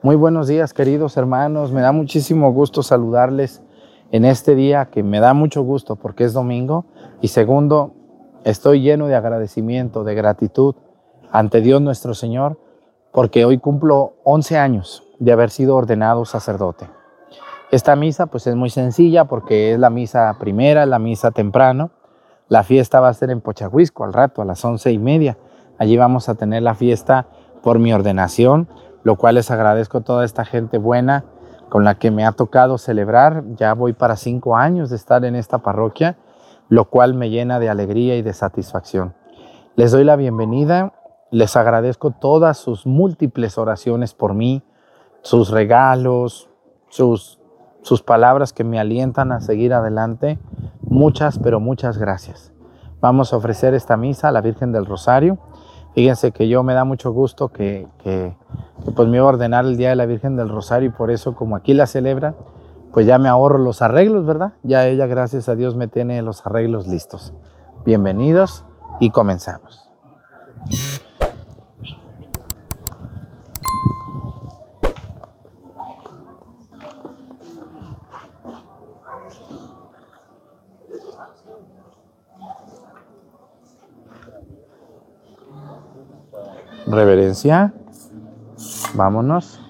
Muy buenos días, queridos hermanos. Me da muchísimo gusto saludarles en este día que me da mucho gusto porque es domingo. Y segundo, estoy lleno de agradecimiento, de gratitud ante Dios nuestro Señor porque hoy cumplo 11 años de haber sido ordenado sacerdote. Esta misa pues es muy sencilla porque es la misa primera, la misa temprano. La fiesta va a ser en Pochahuisco al rato, a las once y media. Allí vamos a tener la fiesta por mi ordenación lo cual les agradezco a toda esta gente buena con la que me ha tocado celebrar. Ya voy para cinco años de estar en esta parroquia, lo cual me llena de alegría y de satisfacción. Les doy la bienvenida, les agradezco todas sus múltiples oraciones por mí, sus regalos, sus, sus palabras que me alientan a seguir adelante. Muchas, pero muchas gracias. Vamos a ofrecer esta misa a la Virgen del Rosario. Fíjense que yo me da mucho gusto que, que pues me iba a ordenar el Día de la Virgen del Rosario y por eso como aquí la celebra, pues ya me ahorro los arreglos, ¿verdad? Ya ella, gracias a Dios, me tiene los arreglos listos. Bienvenidos y comenzamos. Reverencia. Vámonos.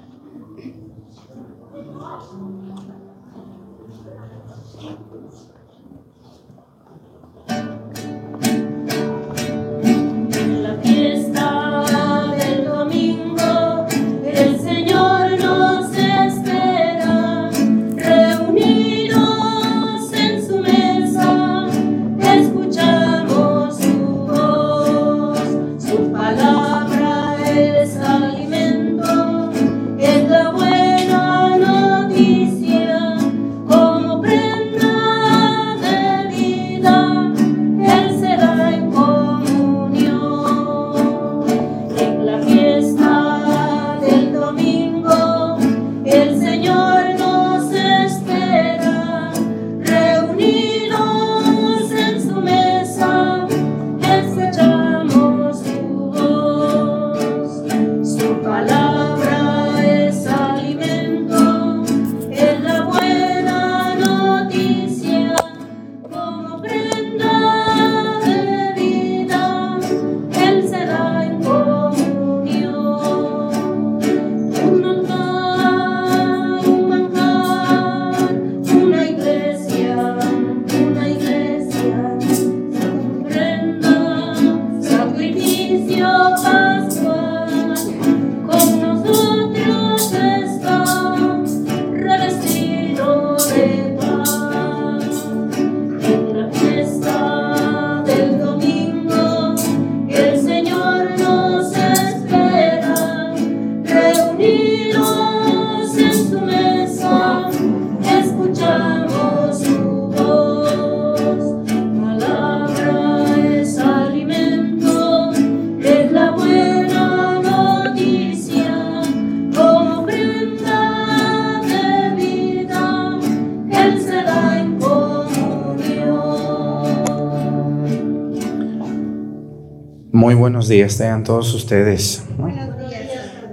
Días tengan todos ustedes.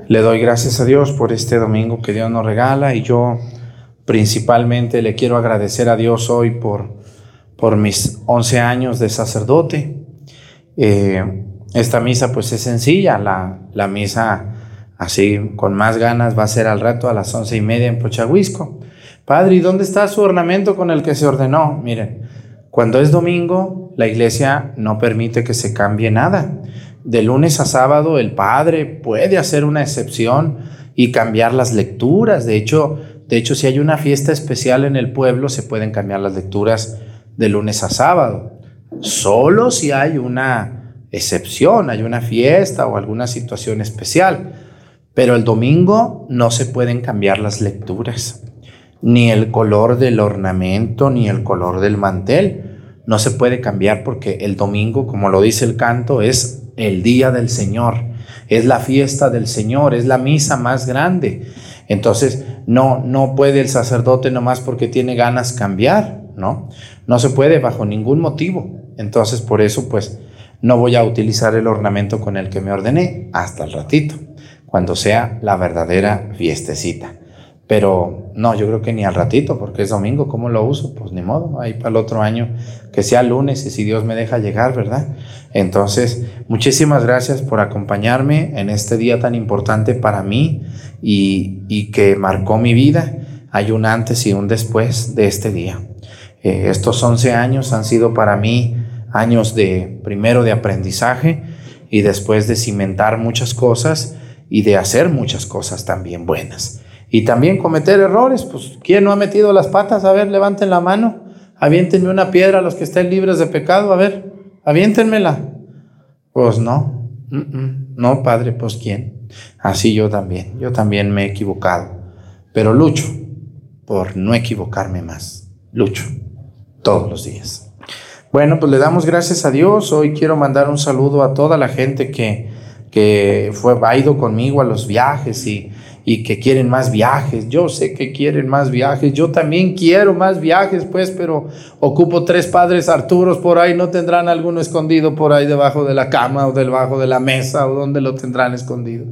Le doy gracias a Dios por este domingo que Dios nos regala y yo principalmente le quiero agradecer a Dios hoy por, por mis 11 años de sacerdote. Eh, esta misa pues es sencilla, la, la, misa así con más ganas va a ser al rato a las once y media en Pochahuisco. Padre, ¿y dónde está su ornamento con el que se ordenó? Miren, cuando es domingo, la iglesia no permite que se cambie nada. De lunes a sábado, el padre puede hacer una excepción y cambiar las lecturas. De hecho, de hecho, si hay una fiesta especial en el pueblo, se pueden cambiar las lecturas de lunes a sábado. Solo si hay una excepción, hay una fiesta o alguna situación especial. Pero el domingo no se pueden cambiar las lecturas, ni el color del ornamento, ni el color del mantel no se puede cambiar porque el domingo, como lo dice el canto, es el día del Señor, es la fiesta del Señor, es la misa más grande. Entonces, no, no puede el sacerdote nomás porque tiene ganas cambiar, ¿no? No se puede bajo ningún motivo. Entonces, por eso, pues, no voy a utilizar el ornamento con el que me ordené hasta el ratito. cuando sea la verdadera fiestecita. Pero no, yo creo que ni al ratito, porque es domingo, ¿cómo lo uso? Pues ni modo, ahí para el otro año, que sea lunes y si Dios me deja llegar, ¿verdad? Entonces, muchísimas gracias por acompañarme en este día tan importante para mí y, y que marcó mi vida. Hay un antes y un después de este día. Eh, estos 11 años han sido para mí años de, primero, de aprendizaje y después de cimentar muchas cosas y de hacer muchas cosas también buenas. Y también cometer errores, pues ¿quién no ha metido las patas? A ver, levanten la mano, aviéntenme una piedra a los que estén libres de pecado, a ver, aviéntenmela. Pues no, no, padre, pues ¿quién? Así yo también, yo también me he equivocado, pero lucho por no equivocarme más, lucho todos los días. Bueno, pues le damos gracias a Dios. Hoy quiero mandar un saludo a toda la gente que, que fue, ha ido conmigo a los viajes y, y que quieren más viajes. Yo sé que quieren más viajes. Yo también quiero más viajes, pues, pero ocupo tres padres Arturos por ahí. ¿No tendrán alguno escondido por ahí debajo de la cama o debajo de la mesa o donde lo tendrán escondido?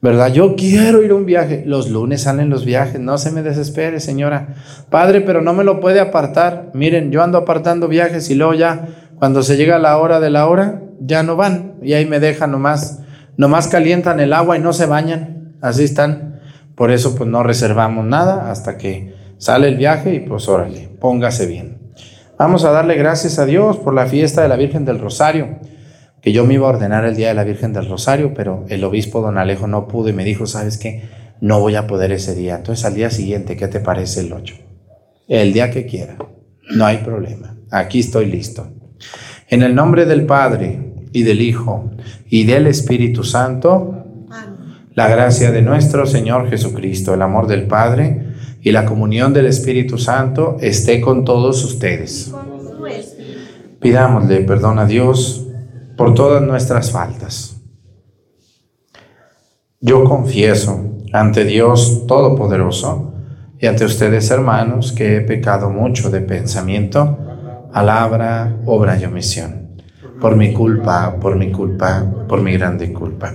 ¿Verdad? Yo quiero ir a un viaje. Los lunes salen los viajes. No se me desespere, señora. Padre, pero no me lo puede apartar. Miren, yo ando apartando viajes y luego ya, cuando se llega la hora de la hora, ya no van. Y ahí me dejan nomás. Nomás calientan el agua y no se bañan así están. Por eso pues no reservamos nada hasta que sale el viaje y pues órale, póngase bien. Vamos a darle gracias a Dios por la fiesta de la Virgen del Rosario, que yo me iba a ordenar el día de la Virgen del Rosario, pero el obispo don Alejo no pudo y me dijo, ¿sabes qué? No voy a poder ese día. Entonces al día siguiente, ¿qué te parece el 8? El día que quiera, no hay problema. Aquí estoy listo. En el nombre del Padre y del Hijo y del Espíritu Santo, la gracia de nuestro Señor Jesucristo, el amor del Padre y la comunión del Espíritu Santo esté con todos ustedes. Pidámosle perdón a Dios por todas nuestras faltas. Yo confieso ante Dios Todopoderoso y ante ustedes hermanos que he pecado mucho de pensamiento, palabra, obra y omisión. Por mi culpa, por mi culpa, por mi grande culpa.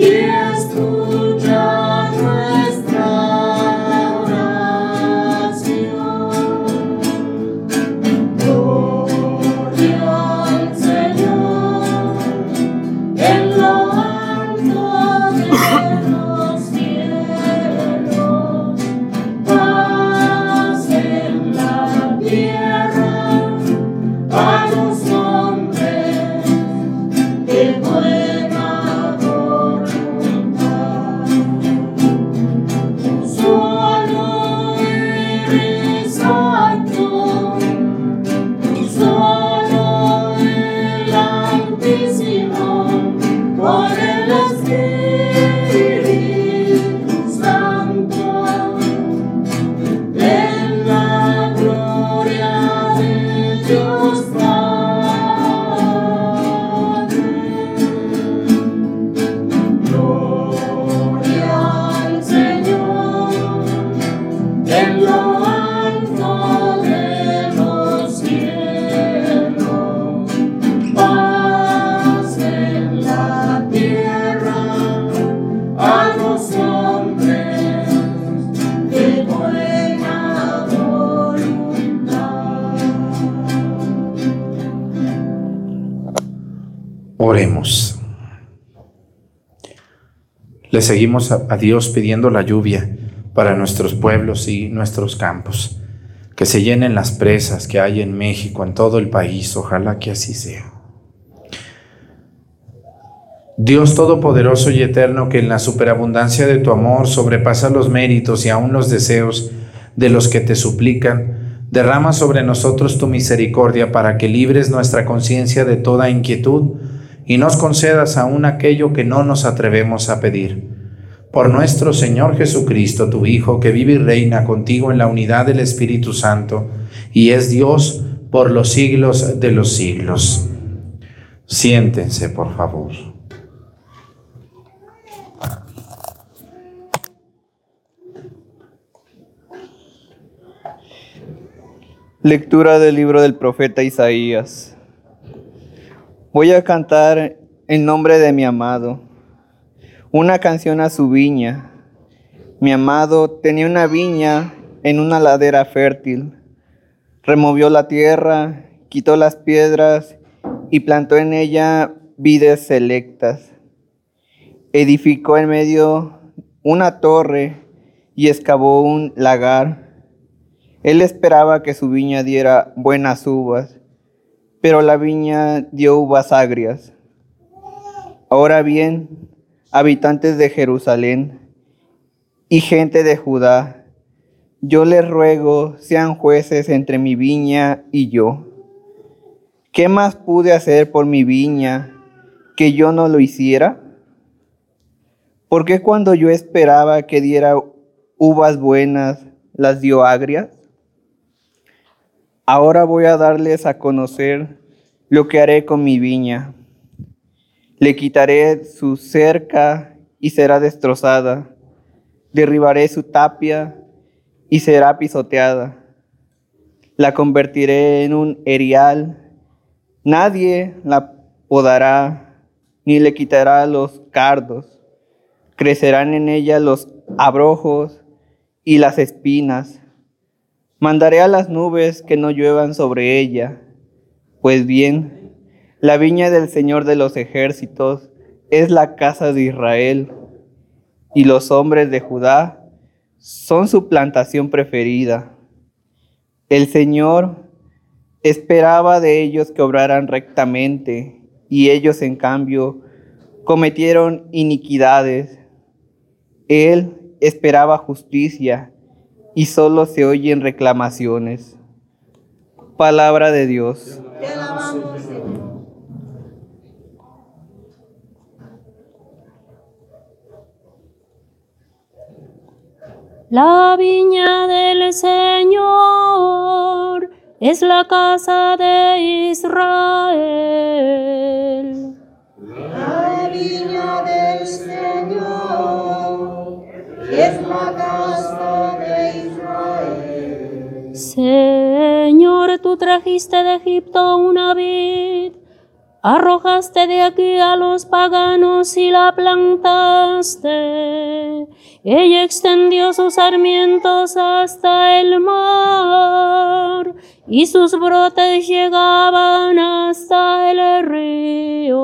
You Seguimos a, a Dios pidiendo la lluvia para nuestros pueblos y nuestros campos. Que se llenen las presas que hay en México, en todo el país. Ojalá que así sea. Dios Todopoderoso y Eterno, que en la superabundancia de tu amor sobrepasa los méritos y aún los deseos de los que te suplican, derrama sobre nosotros tu misericordia para que libres nuestra conciencia de toda inquietud y nos concedas aún aquello que no nos atrevemos a pedir. Por nuestro Señor Jesucristo, tu Hijo, que vive y reina contigo en la unidad del Espíritu Santo, y es Dios por los siglos de los siglos. Siéntense, por favor. Lectura del libro del profeta Isaías. Voy a cantar en nombre de mi amado, una canción a su viña. Mi amado tenía una viña en una ladera fértil. Removió la tierra, quitó las piedras y plantó en ella vides selectas. Edificó en medio una torre y excavó un lagar él esperaba que su viña diera buenas uvas, pero la viña dio uvas agrias. Ahora bien, habitantes de Jerusalén y gente de Judá, yo les ruego sean jueces entre mi viña y yo. ¿Qué más pude hacer por mi viña que yo no lo hiciera? ¿Por qué cuando yo esperaba que diera uvas buenas, las dio agrias? Ahora voy a darles a conocer lo que haré con mi viña. Le quitaré su cerca y será destrozada. Derribaré su tapia y será pisoteada. La convertiré en un erial. Nadie la podará ni le quitará los cardos. Crecerán en ella los abrojos y las espinas Mandaré a las nubes que no lluevan sobre ella. Pues bien, la viña del Señor de los ejércitos es la casa de Israel, y los hombres de Judá son su plantación preferida. El Señor esperaba de ellos que obraran rectamente, y ellos en cambio cometieron iniquidades. Él esperaba justicia y solo se oyen reclamaciones. Palabra de Dios. La viña del Señor es la casa de Israel. La viña del Señor Señor, tú trajiste de Egipto una vid, arrojaste de aquí a los paganos y la plantaste. Ella extendió sus sarmientos hasta el mar y sus brotes llegaban hasta el río.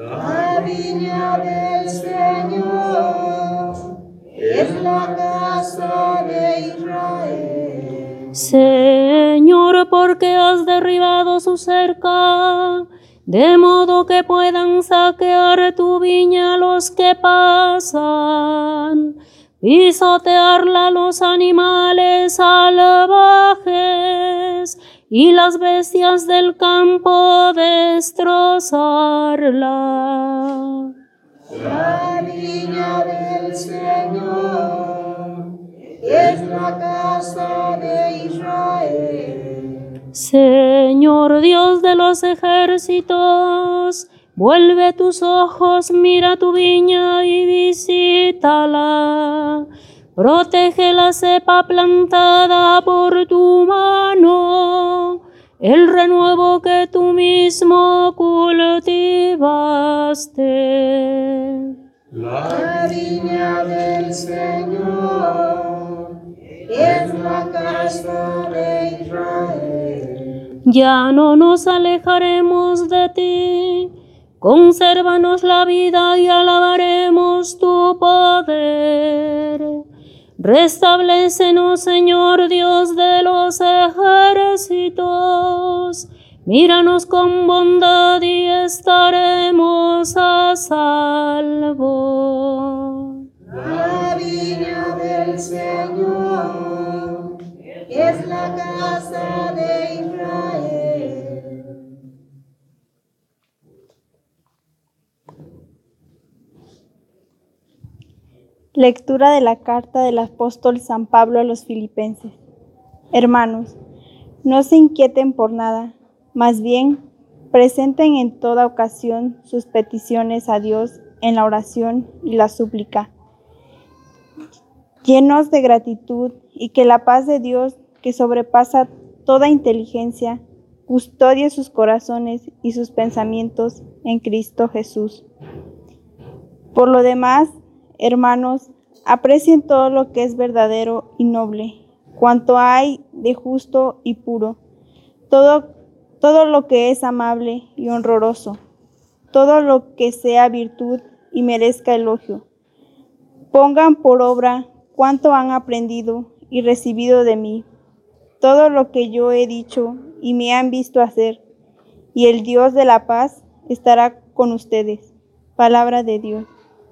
La viña del Señor es la casa de Israel. Señor, porque has derribado su cerca, de modo que puedan saquear tu viña los que pasan, pisotearla los animales salvajes y las bestias del campo destrozarla. La viña del Señor es la casa de Israel. Señor Dios de los ejércitos, vuelve tus ojos, mira tu viña y visítala. Protege la cepa plantada por tu mano, el renuevo que tú mismo cultivaste. La viña del Señor es la casa de Israel. Ya no nos alejaremos de ti. Consérvanos la vida y alabaremos tu poder. Restablécenos, Señor Dios de los ejércitos. Míranos con bondad y estaremos a salvo. La viña del Señor es la casa de Israel. Lectura de la carta del apóstol San Pablo a los filipenses. Hermanos, no se inquieten por nada, más bien presenten en toda ocasión sus peticiones a Dios en la oración y la súplica, llenos de gratitud y que la paz de Dios, que sobrepasa toda inteligencia, custodie sus corazones y sus pensamientos en Cristo Jesús. Por lo demás, hermanos, aprecien todo lo que es verdadero y noble, cuanto hay de justo y puro, todo, todo lo que es amable y honroroso, todo lo que sea virtud y merezca elogio. Pongan por obra cuanto han aprendido y recibido de mí, todo lo que yo he dicho y me han visto hacer, y el Dios de la paz estará con ustedes. Palabra de Dios.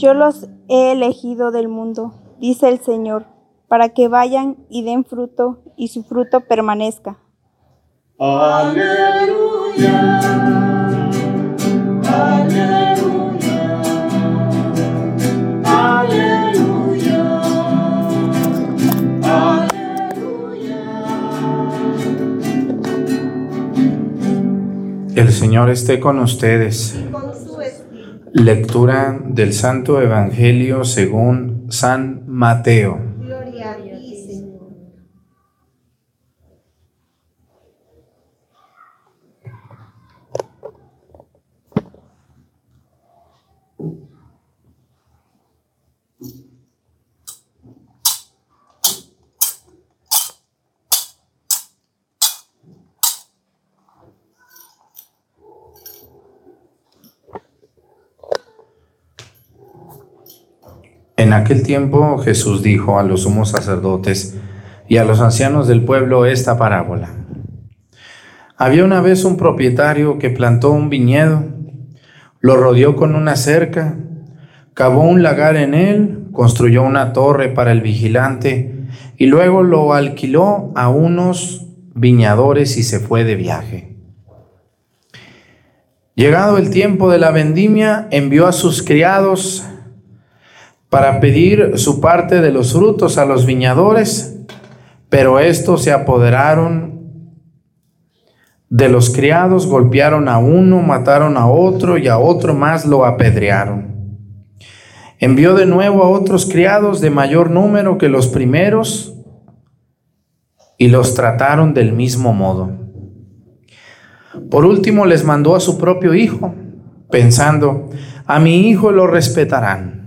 Yo los he elegido del mundo, dice el Señor, para que vayan y den fruto y su fruto permanezca. Aleluya. Aleluya. Aleluya. El Señor esté con ustedes. Lectura del Santo Evangelio según San Mateo. Gloria a ti, Señor. En aquel tiempo Jesús dijo a los sumos sacerdotes y a los ancianos del pueblo esta parábola. Había una vez un propietario que plantó un viñedo, lo rodeó con una cerca, cavó un lagar en él, construyó una torre para el vigilante y luego lo alquiló a unos viñadores y se fue de viaje. Llegado el tiempo de la vendimia, envió a sus criados para pedir su parte de los frutos a los viñadores, pero estos se apoderaron de los criados, golpearon a uno, mataron a otro y a otro más lo apedrearon. Envió de nuevo a otros criados de mayor número que los primeros y los trataron del mismo modo. Por último les mandó a su propio hijo, pensando, a mi hijo lo respetarán.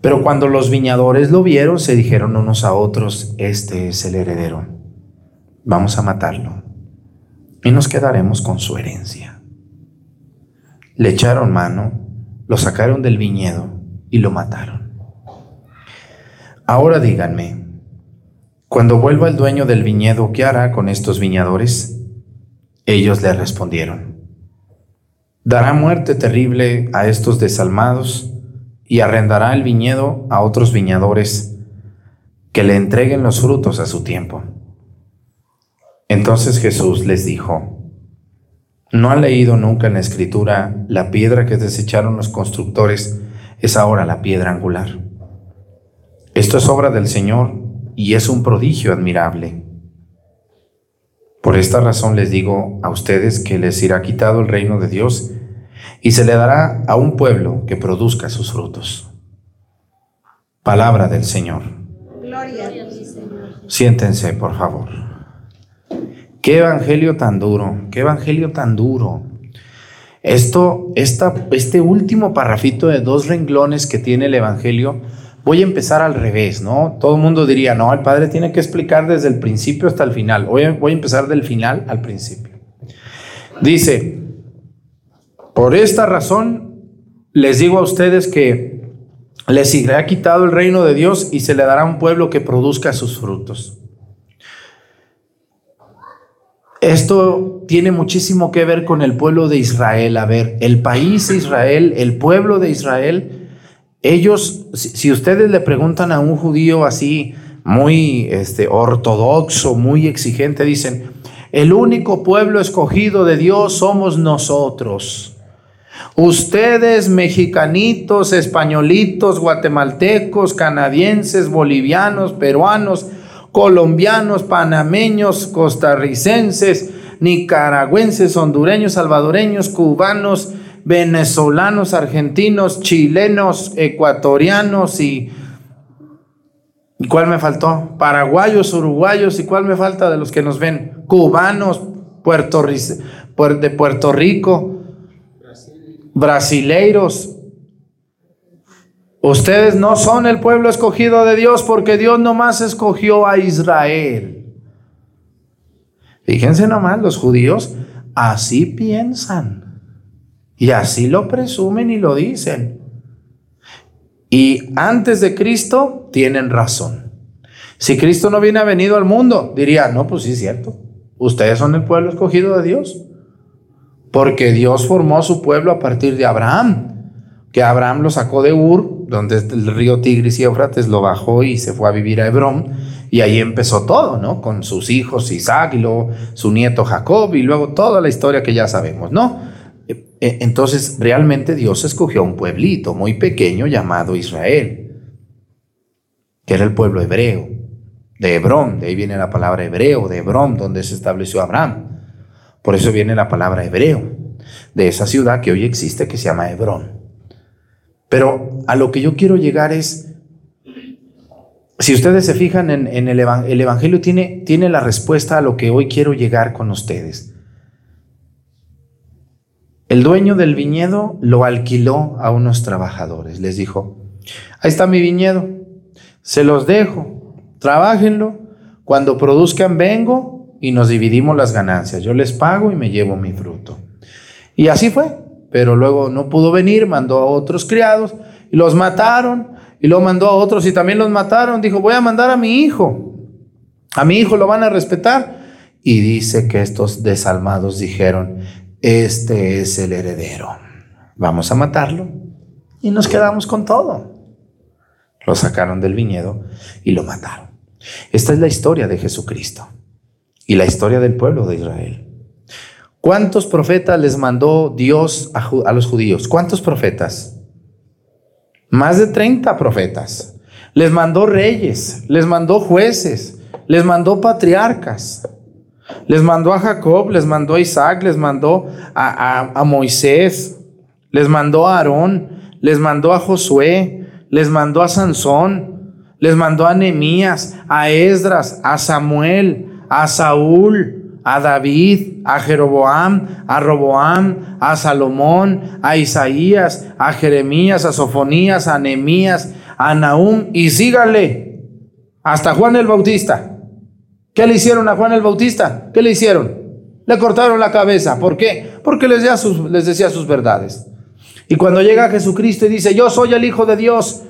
Pero cuando los viñadores lo vieron, se dijeron unos a otros, este es el heredero, vamos a matarlo y nos quedaremos con su herencia. Le echaron mano, lo sacaron del viñedo y lo mataron. Ahora díganme, cuando vuelva el dueño del viñedo, ¿qué hará con estos viñadores? Ellos le respondieron, dará muerte terrible a estos desalmados y arrendará el viñedo a otros viñadores que le entreguen los frutos a su tiempo. Entonces Jesús les dijo, ¿No han leído nunca en la escritura la piedra que desecharon los constructores es ahora la piedra angular? Esto es obra del Señor y es un prodigio admirable. Por esta razón les digo a ustedes que les irá quitado el reino de Dios y se le dará a un pueblo que produzca sus frutos. Palabra del Señor. Gloria a ti, Señor. Siéntense, por favor. Qué evangelio tan duro, qué evangelio tan duro. Esto, esta, este último parrafito de dos renglones que tiene el evangelio, voy a empezar al revés, ¿no? Todo el mundo diría, no, el padre tiene que explicar desde el principio hasta el final. Voy a, voy a empezar del final al principio. Dice, por esta razón les digo a ustedes que les será quitado el reino de Dios y se le dará un pueblo que produzca sus frutos. Esto tiene muchísimo que ver con el pueblo de Israel. A ver, el país de Israel, el pueblo de Israel, ellos, si, ustedes le preguntan a un judío así, muy este, ortodoxo, muy exigente, dicen, el único pueblo escogido de Dios somos nosotros. Ustedes, mexicanitos, españolitos, guatemaltecos, canadienses, bolivianos, peruanos, colombianos, panameños, costarricenses, nicaragüenses, hondureños, salvadoreños, cubanos, venezolanos, argentinos, chilenos, ecuatorianos y... ¿y ¿Cuál me faltó? Paraguayos, uruguayos y cuál me falta de los que nos ven? Cubanos, de Puerto Rico, brasileiros. Ustedes no son el pueblo escogido de Dios porque Dios nomás escogió a Israel. Fíjense nomás, los judíos así piensan y así lo presumen y lo dicen. Y antes de Cristo tienen razón. Si Cristo no viene venido al mundo, diría, no, pues sí es cierto. Ustedes son el pueblo escogido de Dios. Porque Dios formó su pueblo a partir de Abraham, que Abraham lo sacó de Ur, donde el río Tigris y Éufrates lo bajó y se fue a vivir a Hebrón, y ahí empezó todo, ¿no? Con sus hijos Isaac y luego su nieto Jacob y luego toda la historia que ya sabemos, ¿no? Entonces, realmente Dios escogió un pueblito muy pequeño llamado Israel, que era el pueblo hebreo, de Hebrón, de ahí viene la palabra hebreo, de Hebrón, donde se estableció Abraham. Por eso viene la palabra hebreo, de esa ciudad que hoy existe que se llama Hebrón. Pero a lo que yo quiero llegar es, si ustedes se fijan en, el, el, Evangelio, tiene, tiene la respuesta a lo que hoy quiero llegar con ustedes. El dueño del viñedo lo alquiló a unos trabajadores. Les dijo, ahí está mi viñedo, se los dejo, trabajenlo, cuando produzcan vengo y nos dividimos las ganancias. Yo les pago y me llevo mi fruto. Y así fue. Pero luego no pudo venir, mandó a otros criados y los mataron. Y luego mandó a otros y también los mataron. Dijo, voy a mandar a mi hijo. A mi hijo lo van a respetar. Y dice que estos desalmados dijeron, este es el heredero. Vamos a matarlo. Y nos quedamos con todo. Lo sacaron del viñedo y lo mataron. Esta es la historia de Jesucristo y la historia del pueblo de Israel. ¿Cuántos profetas les mandó Dios a, los judíos? ¿Cuántos profetas? Más de 30 profetas. Les mandó reyes, les mandó jueces, les mandó patriarcas. Les mandó a Jacob, les mandó a Isaac, les mandó a, Moisés, les mandó a Aarón, les mandó a Josué, les mandó a Sansón, les mandó a Nehemías, a Esdras, a Samuel, a Saúl, a David, a Jeroboam, a Roboam, a Salomón, a Isaías, a Jeremías, a Sofonías, a Nehemías, a Nahum y sígale hasta Juan el Bautista. ¿Qué le hicieron a Juan el Bautista? ¿Qué le hicieron? Le cortaron la cabeza. ¿Por qué? Porque les decía sus, les decía sus verdades. Y cuando llega Jesucristo y dice, yo soy el Hijo de Dios,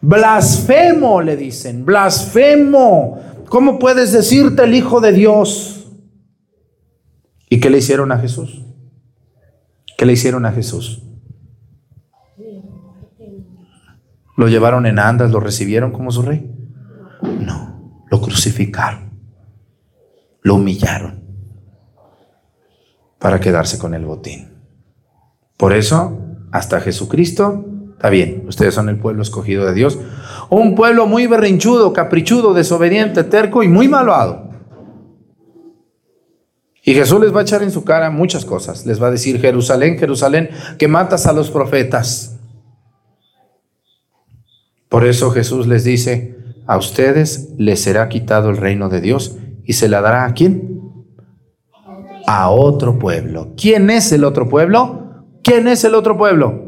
blasfemo, le dicen, blasfemo. ¿Cómo puedes decirte el Hijo de Dios? ¿Y qué le hicieron a Jesús? ¿Qué le hicieron a Jesús? ¿Lo llevaron en andas? ¿Lo recibieron como su rey? No, lo crucificaron. Lo humillaron. para quedarse con el botín. Por eso, hasta Jesucristo, está bien, ustedes son el pueblo escogido de Dios, un pueblo muy berrinchudo, caprichudo, desobediente, terco y muy malvado. Y Jesús les va a echar en su cara muchas cosas. Les va a decir, Jerusalén, Jerusalén, que matas a los profetas. Por eso Jesús les dice, a ustedes les será quitado el reino de Dios y se la dará a quién? A otro pueblo. ¿Quién es el otro pueblo? ¿Quién es el otro pueblo?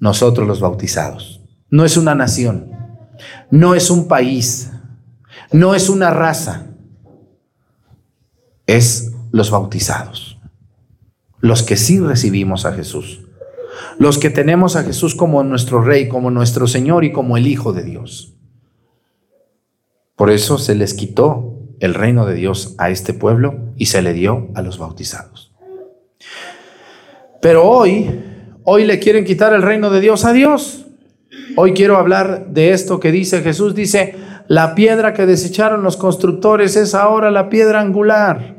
Nosotros los bautizados. No es una nación, no es un país, no es una raza, es los bautizados, los que sí recibimos a Jesús, los que tenemos a Jesús como nuestro Rey, como nuestro Señor y como el Hijo de Dios. Por eso se les quitó el reino de Dios a este pueblo y se le dio a los bautizados. Pero hoy, hoy le quieren quitar el reino de Dios a Dios. Hoy quiero hablar de esto que dice Jesús, dice, la piedra que desecharon los constructores es ahora la piedra angular.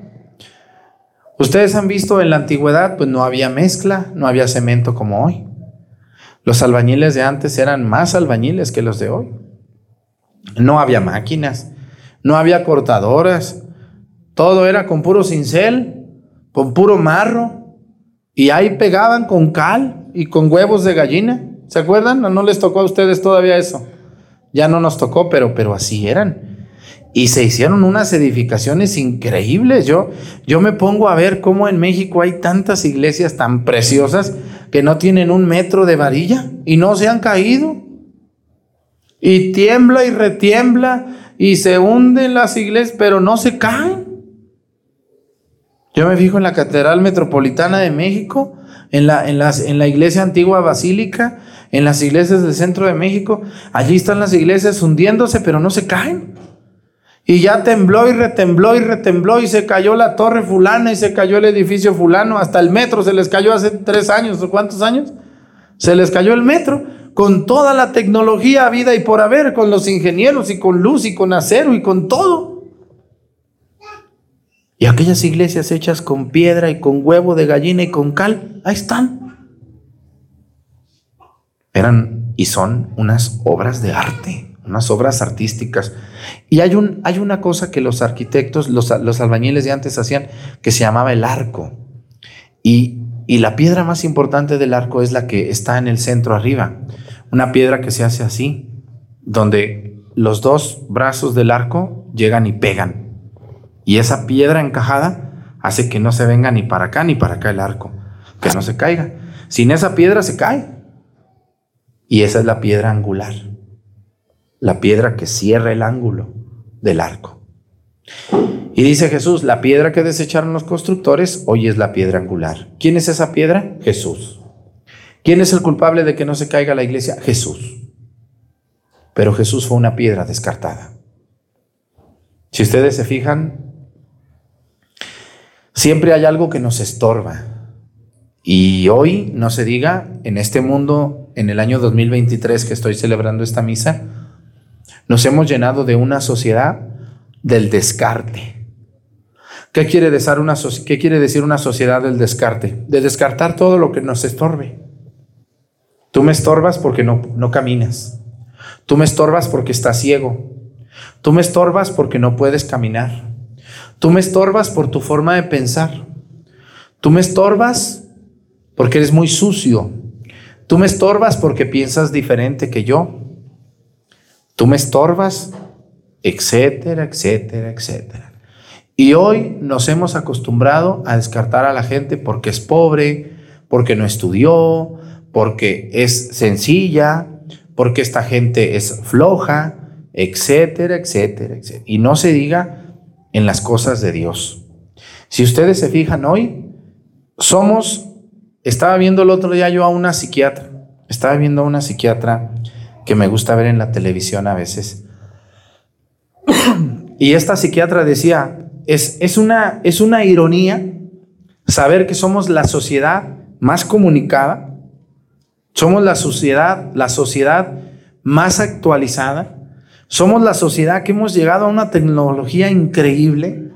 Ustedes han visto en la antigüedad, pues no había mezcla, no había cemento como hoy. Los albañiles de antes eran más albañiles que los de hoy. No había máquinas, no había cortadoras, todo era con puro cincel, con puro marro, y ahí pegaban con cal y con huevos de gallina. ¿Se acuerdan? ¿No, no les tocó a ustedes todavía eso? Ya no nos tocó, pero, pero así eran y se hicieron unas edificaciones increíbles. Yo, yo me pongo a ver cómo en México hay tantas iglesias tan preciosas que no tienen un metro de varilla y no se han caído. Y tiembla y retiembla y se hunden las iglesias, pero no se caen. Yo me fijo en la Catedral Metropolitana de México, en la, en, las, en la iglesia antigua basílica, en las iglesias del centro de México. Allí están las iglesias hundiéndose, pero no se caen. Y ya tembló y retembló y retembló y se cayó la torre fulana y se cayó el edificio fulano, hasta el metro se les cayó hace tres años o cuántos años. Se les cayó el metro con toda la tecnología vida y por haber, con los ingenieros y con luz y con acero y con todo. Y aquellas iglesias hechas con piedra y con huevo de gallina y con cal, ahí están. Eran y son unas obras de arte unas obras artísticas. Y hay, un, hay una cosa que los arquitectos, los, los, albañiles de antes hacían, que se llamaba el arco. Y, y la piedra más importante del arco es la que está en el centro arriba. Una piedra que se hace así, donde los dos brazos del arco llegan y pegan. Y esa piedra encajada hace que no se venga ni para acá ni para acá el arco, que no se caiga. Sin esa piedra se cae. Y esa es la piedra angular la piedra que cierra el ángulo del arco. Y dice Jesús, la piedra que desecharon los constructores hoy es la piedra angular. ¿Quién es esa piedra? Jesús. ¿Quién es el culpable de que no se caiga la iglesia? Jesús. Pero Jesús fue una piedra descartada. Si ustedes se fijan, siempre hay algo que nos estorba. Y hoy, no se diga, en este mundo, en el año 2023 que estoy celebrando esta misa, nos hemos llenado de una sociedad del descarte. ¿Qué quiere, decir una, ¿Qué quiere decir una sociedad del descarte? De descartar todo lo que nos estorbe. Tú me estorbas porque no, no caminas. Tú me estorbas porque estás ciego. Tú me estorbas porque no puedes caminar. Tú me estorbas por tu forma de pensar. Tú me estorbas porque eres muy sucio. Tú me estorbas porque piensas diferente que yo tú me estorbas, etcétera, etcétera, etcétera. Y hoy nos hemos acostumbrado a descartar a la gente porque es pobre, porque no estudió, porque es sencilla, porque esta gente es floja, etcétera, etcétera, etcétera. Y no se diga en las cosas de Dios. Si ustedes se fijan hoy, somos, estaba viendo el otro día yo a una psiquiatra, estaba viendo a una psiquiatra que me gusta ver en la televisión a veces. y esta psiquiatra decía, es, es, una, es una ironía saber que somos la sociedad más comunicada, somos la sociedad, la sociedad más actualizada, somos la sociedad que hemos llegado a una tecnología increíble,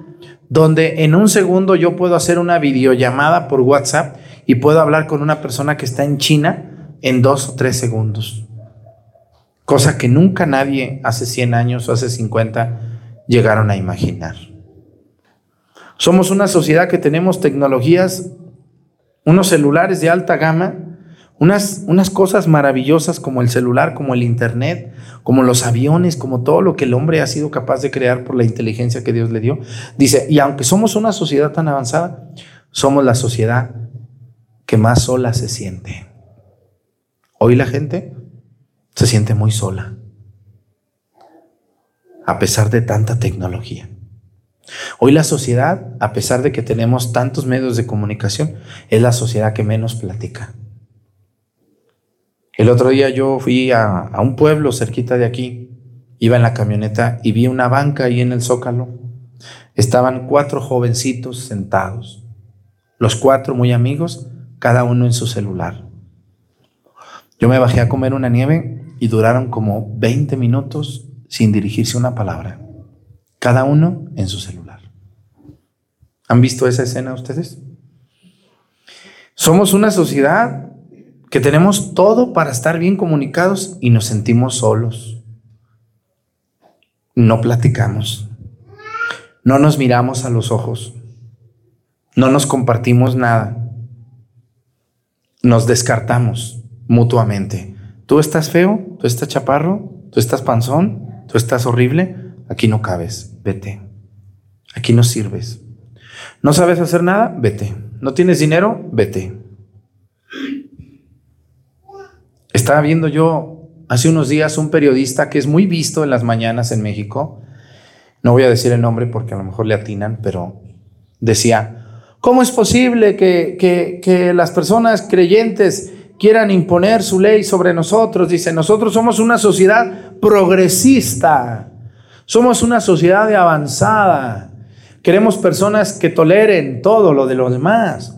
donde en un segundo yo puedo hacer una videollamada por WhatsApp y puedo hablar con una persona que está en China en dos o tres segundos. Cosa que nunca nadie hace 100 años o hace 50 llegaron a imaginar. Somos una sociedad que tenemos tecnologías, unos celulares de alta gama, unas, unas cosas maravillosas como el celular, como el Internet, como los aviones, como todo lo que el hombre ha sido capaz de crear por la inteligencia que Dios le dio. Dice, y aunque somos una sociedad tan avanzada, somos la sociedad que más sola se siente. Hoy la gente se siente muy sola, a pesar de tanta tecnología. Hoy la sociedad, a pesar de que tenemos tantos medios de comunicación, es la sociedad que menos platica. El otro día yo fui a, a, un pueblo cerquita de aquí, iba en la camioneta y vi una banca ahí en el zócalo. Estaban cuatro jovencitos sentados, los cuatro muy amigos, cada uno en su celular. Yo me bajé a comer una nieve y duraron como 20 minutos sin dirigirse una palabra, cada uno en su celular. ¿Han visto esa escena ustedes? Somos una sociedad que tenemos todo para estar bien comunicados y nos sentimos solos. No platicamos, no nos miramos a los ojos, no nos compartimos nada, nos descartamos mutuamente. Tú estás feo, tú estás chaparro, tú estás panzón, tú estás horrible, aquí no cabes, vete. Aquí no sirves. ¿No sabes hacer nada? Vete. ¿No tienes dinero? Vete. Estaba viendo yo hace unos días un periodista que es muy visto en las mañanas en México. No voy a decir el nombre porque a lo mejor le atinan, pero decía, ¿cómo es posible que, que, que las personas creyentes quieran imponer su ley sobre nosotros? Dice, nosotros somos una sociedad progresista, somos una sociedad de avanzada, queremos personas que toleren todo lo de los demás.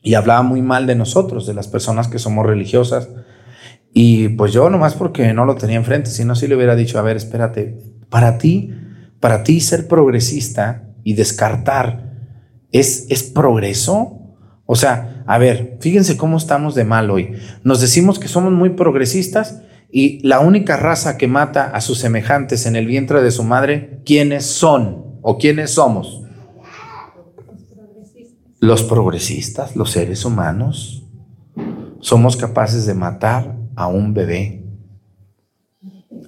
Y hablaba muy mal de nosotros, de las personas que somos religiosas, y pues yo nomás porque no lo tenía enfrente, si no, sí le hubiera dicho, a ver, espérate, para ti, para ti ser progresista y descartar, ¿es, es progreso? O sea, a ver, fíjense cómo estamos de mal hoy. Nos decimos que somos muy progresistas y la única raza que mata a sus semejantes en el vientre de su madre, ¿quiénes son o quiénes somos? Los progresistas, los seres humanos. Somos capaces de matar a un bebé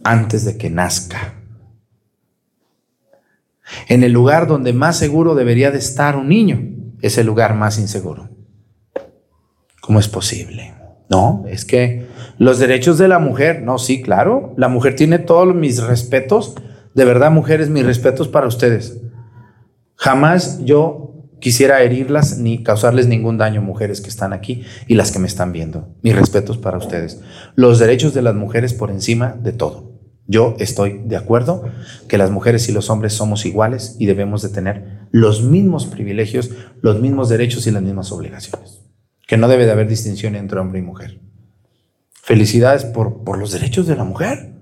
antes de que nazca. En el lugar donde más seguro debería de estar un niño, es el lugar más inseguro. ¿Cómo es posible? No, es que los derechos de la mujer, no, sí, claro, la mujer tiene todos mis respetos. De verdad, mujeres, mis respetos para ustedes. Jamás yo quisiera herirlas ni causarles ningún daño, mujeres que están aquí y las que me están viendo. Mis respetos para ustedes. Los derechos de las mujeres por encima de todo. Yo estoy de acuerdo que las mujeres y los hombres somos iguales y debemos de tener los mismos privilegios, los mismos derechos y las mismas obligaciones. Que no debe de haber distinción entre hombre y mujer. Felicidades por, por los derechos de la mujer.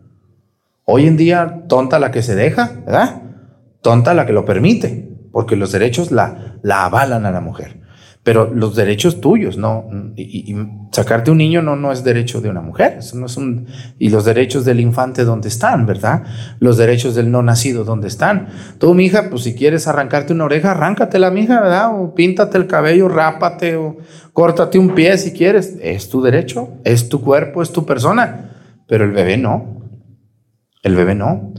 Hoy en día, tonta la que se deja, ¿verdad? Tonta la que lo permite porque los derechos la, la avalan a la mujer. Pero los derechos tuyos, ¿no? Y, sacarte un niño no, no es derecho de una mujer. Eso no es un, y los derechos del infante, ¿dónde están, verdad? Los derechos del no nacido, ¿dónde están? Tú, mija, pues si quieres arrancarte una oreja, arráncatela, mija, ¿verdad? O píntate el cabello, rápate, o córtate un pie si quieres. Es tu derecho, es tu cuerpo, es tu persona. Pero el bebé no. El bebé no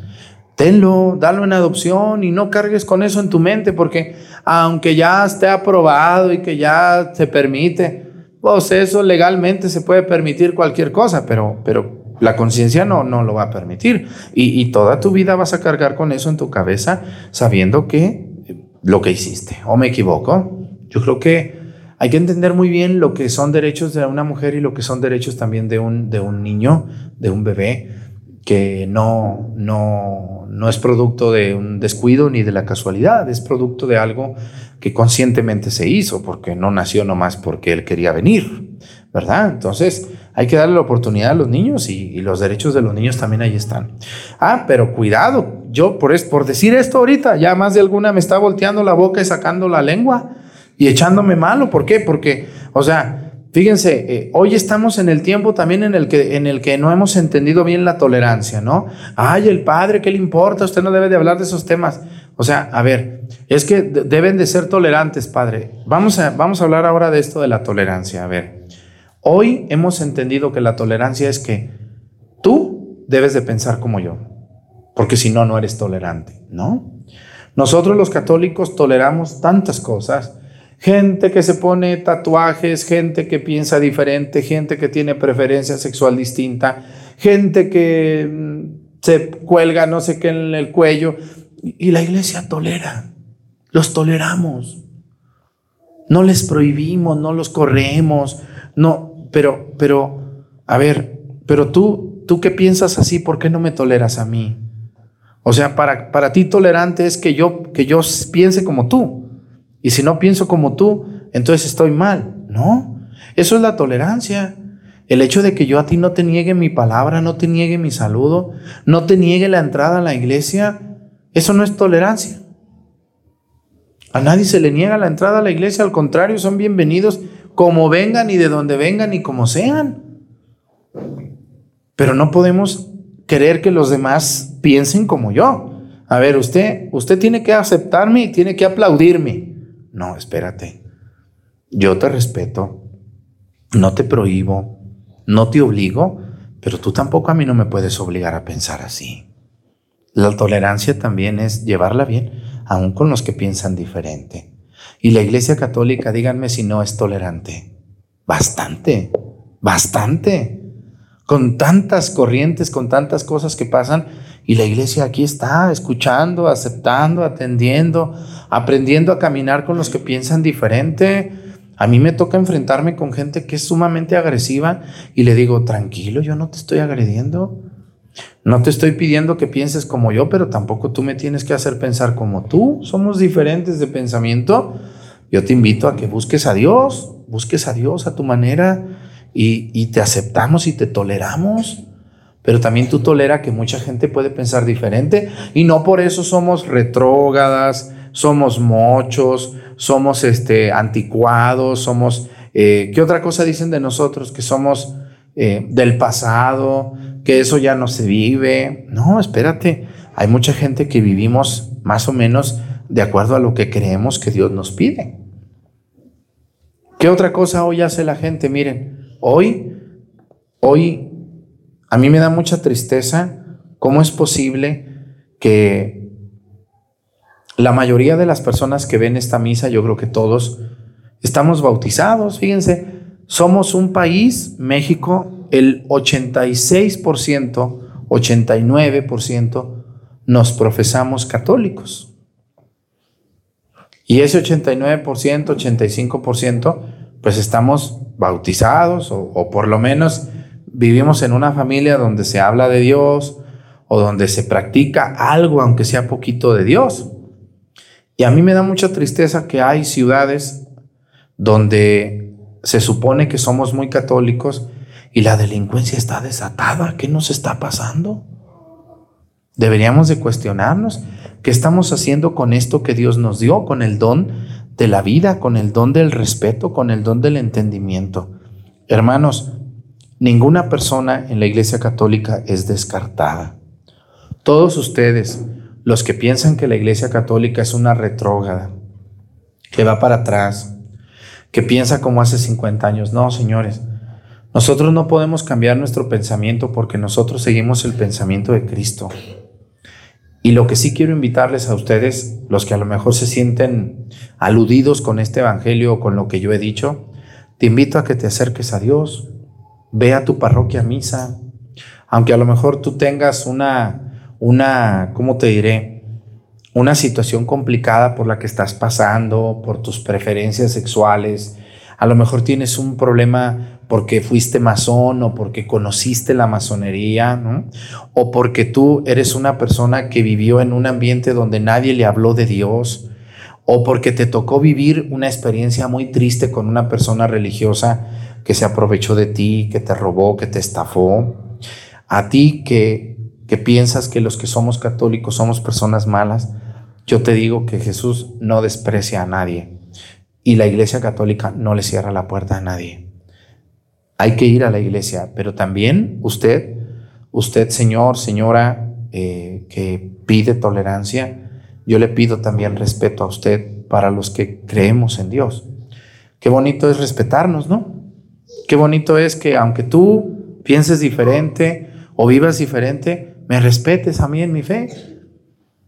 tenlo, dalo en adopción y no cargues con eso en tu mente, porque aunque ya esté aprobado y que ya se permite, pues eso legalmente se puede permitir cualquier cosa, pero, pero la conciencia no, no lo va a permitir. Y, y, toda tu vida vas a cargar con eso en tu cabeza, sabiendo que lo que hiciste, o me equivoco. Yo creo que hay que entender muy bien lo que son derechos de una mujer y lo que son derechos también de un, de un niño, de un bebé, que no, no, no es producto de un descuido ni de la casualidad, es producto de algo que conscientemente se hizo, porque no nació nomás porque él quería venir, ¿verdad? Entonces hay que darle la oportunidad a los niños y, los derechos de los niños también ahí están. Ah, pero cuidado, yo por, es, por decir esto ahorita, ya más de alguna me está volteando la boca y sacando la lengua y echándome malo. ¿Por qué? Porque, o sea, Fíjense, eh, hoy estamos en el tiempo también en el, que, en el que no hemos entendido bien la tolerancia, ¿no? Ay, el padre, ¿qué le importa? Usted no debe de hablar de esos temas. O sea, a ver, es que deben de ser tolerantes, padre. Vamos a, vamos a hablar ahora de esto de la tolerancia. A ver, hoy hemos entendido que la tolerancia es que tú debes de pensar como yo, porque si no, no eres tolerante, ¿no? Nosotros los católicos toleramos tantas cosas Gente que se pone tatuajes, gente que piensa diferente, gente que tiene preferencia sexual distinta, gente que mm, se cuelga no sé qué en el cuello. Y la iglesia tolera, los toleramos. No les prohibimos, no los corremos, no, pero, pero, a ver, pero tú, tú qué piensas así, ¿por qué no me toleras a mí? O sea, para, para ti tolerante es que yo, que yo piense como tú. Y si no pienso como tú, entonces estoy mal. No, eso es la tolerancia. El hecho de que yo a ti no te niegue mi palabra, no te niegue mi saludo, no te niegue la entrada a la iglesia, eso no es tolerancia. A nadie se le niega la entrada a la iglesia, al contrario, son bienvenidos como vengan y de donde vengan y como sean. Pero no podemos querer que los demás piensen como yo. A ver, usted, usted tiene que aceptarme y tiene que aplaudirme. No, espérate. Yo te respeto, no te prohíbo, no te obligo, pero tú tampoco a mí no me puedes obligar a pensar así. La tolerancia también es llevarla bien, aun con los que piensan diferente. Y la Iglesia Católica, díganme si no es tolerante. Bastante, bastante. Con tantas corrientes, con tantas cosas que pasan, y la iglesia aquí está, escuchando, aceptando, atendiendo, aprendiendo a caminar con los que piensan diferente. A mí me toca enfrentarme con gente que es sumamente agresiva y le digo, tranquilo, yo no te estoy agrediendo. No te estoy pidiendo que pienses como yo, pero tampoco tú me tienes que hacer pensar como tú. Somos diferentes de pensamiento. Yo te invito a que busques a Dios, busques a Dios a tu manera y, y te aceptamos y te toleramos pero también tú tolera que mucha gente puede pensar diferente y no por eso somos retrógadas, somos mochos, somos este, anticuados, somos... Eh, ¿Qué otra cosa dicen de nosotros? Que somos eh, del pasado, que eso ya no se vive. No, espérate, hay mucha gente que vivimos más o menos de acuerdo a lo que creemos que Dios nos pide. ¿Qué otra cosa hoy hace la gente? Miren, hoy, hoy a mí me da mucha tristeza cómo es posible que la mayoría de las personas que ven esta misa, yo creo que todos, estamos bautizados. Fíjense, somos un país, México, el 86%, 89% nos profesamos católicos. Y ese 89%, 85%, pues estamos bautizados o, o por lo menos vivimos en una familia donde se habla de Dios o donde se practica algo, aunque sea poquito de Dios. Y a mí me da mucha tristeza que hay ciudades donde se supone que somos muy católicos y la delincuencia está desatada. ¿Qué nos está pasando? Deberíamos de cuestionarnos qué estamos haciendo con esto que Dios nos dio, con el don de la vida, con el don del respeto, con el don del entendimiento. Hermanos, Ninguna persona en la Iglesia Católica es descartada. Todos ustedes, los que piensan que la Iglesia Católica es una retrógrada, que va para atrás, que piensa como hace 50 años, no, señores, nosotros no podemos cambiar nuestro pensamiento porque nosotros seguimos el pensamiento de Cristo. Y lo que sí quiero invitarles a ustedes, los que a lo mejor se sienten aludidos con este Evangelio o con lo que yo he dicho, te invito a que te acerques a Dios, ve a tu parroquia a misa, aunque a lo mejor tú tengas una, una, ¿cómo te diré? Una situación complicada por la que estás pasando, por tus preferencias sexuales, a lo mejor tienes un problema porque fuiste masón o porque conociste la masonería, ¿no? O porque tú eres una persona que vivió en un ambiente donde nadie le habló de Dios, o porque te tocó vivir una experiencia muy triste con una persona religiosa que se aprovechó de ti, que te robó, que te estafó, a ti que, que piensas que los que somos católicos somos personas malas, yo te digo que Jesús no desprecia a nadie y la iglesia católica no le cierra la puerta a nadie. Hay que ir a la iglesia, pero también usted, usted señor, señora, eh, que pide tolerancia, yo le pido también respeto a usted para los que creemos en Dios. Qué bonito es respetarnos, ¿no? Qué bonito es que aunque tú pienses diferente o vivas diferente, me respetes a mí en mi fe.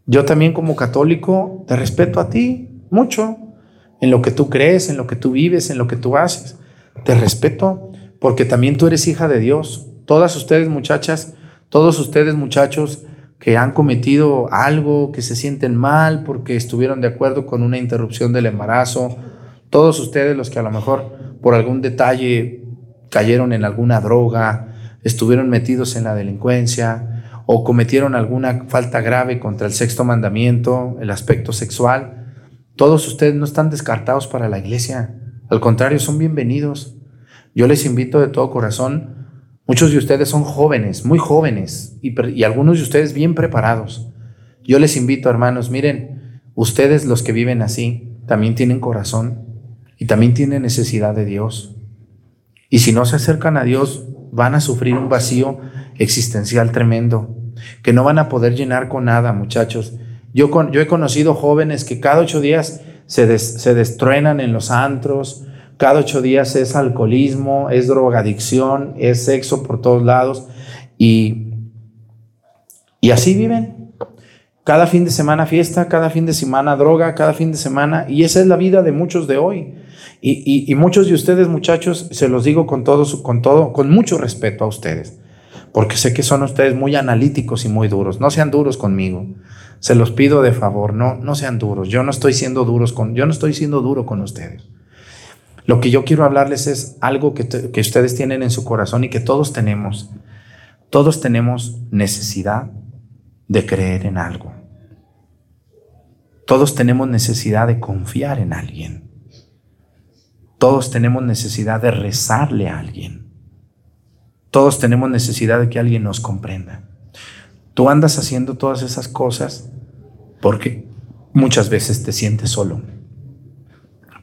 Yo también como católico te respeto a ti mucho en lo que tú crees, en lo que tú vives, en lo que tú haces. Te respeto porque también tú eres hija de Dios. Todas ustedes muchachas, todos ustedes muchachos que han cometido algo, que se sienten mal porque estuvieron de acuerdo con una interrupción del embarazo, todos ustedes los que a lo mejor por algún detalle cayeron en alguna droga, estuvieron metidos en la delincuencia, o cometieron alguna falta grave contra el sexto mandamiento, el aspecto sexual, todos ustedes no están descartados para la iglesia. Al contrario, son bienvenidos. Yo les invito de todo corazón. Muchos de ustedes son jóvenes, muy jóvenes, y, algunos de ustedes bien preparados. Yo les invito, hermanos, miren, ustedes los que viven así, también tienen corazón y también tienen necesidad de Dios. Y si no se acercan a Dios, van a sufrir un vacío existencial tremendo que no van a poder llenar con nada, muchachos. Yo, yo he conocido jóvenes que cada ocho días se, se destruenan en los antros, cada ocho días es alcoholismo, es drogadicción, es sexo por todos lados y así viven. Cada fin de semana fiesta, cada fin de semana droga, cada fin de semana y esa es la vida de muchos de hoy. Y, muchos de ustedes, muchachos, se los digo con todo, con todo, con mucho respeto a ustedes porque sé que son ustedes muy analíticos y muy duros. No sean duros conmigo. Se los pido de favor, no, no sean duros. Yo no estoy siendo duros con, yo no estoy siendo duro con ustedes. Lo que yo quiero hablarles es algo que, que ustedes tienen en su corazón y que todos tenemos. Todos tenemos necesidad de creer en algo. Todos tenemos necesidad de confiar en alguien. Todos tenemos necesidad de rezarle a alguien. Todos tenemos necesidad de que alguien nos comprenda. Tú andas haciendo todas esas cosas porque muchas veces te sientes solo,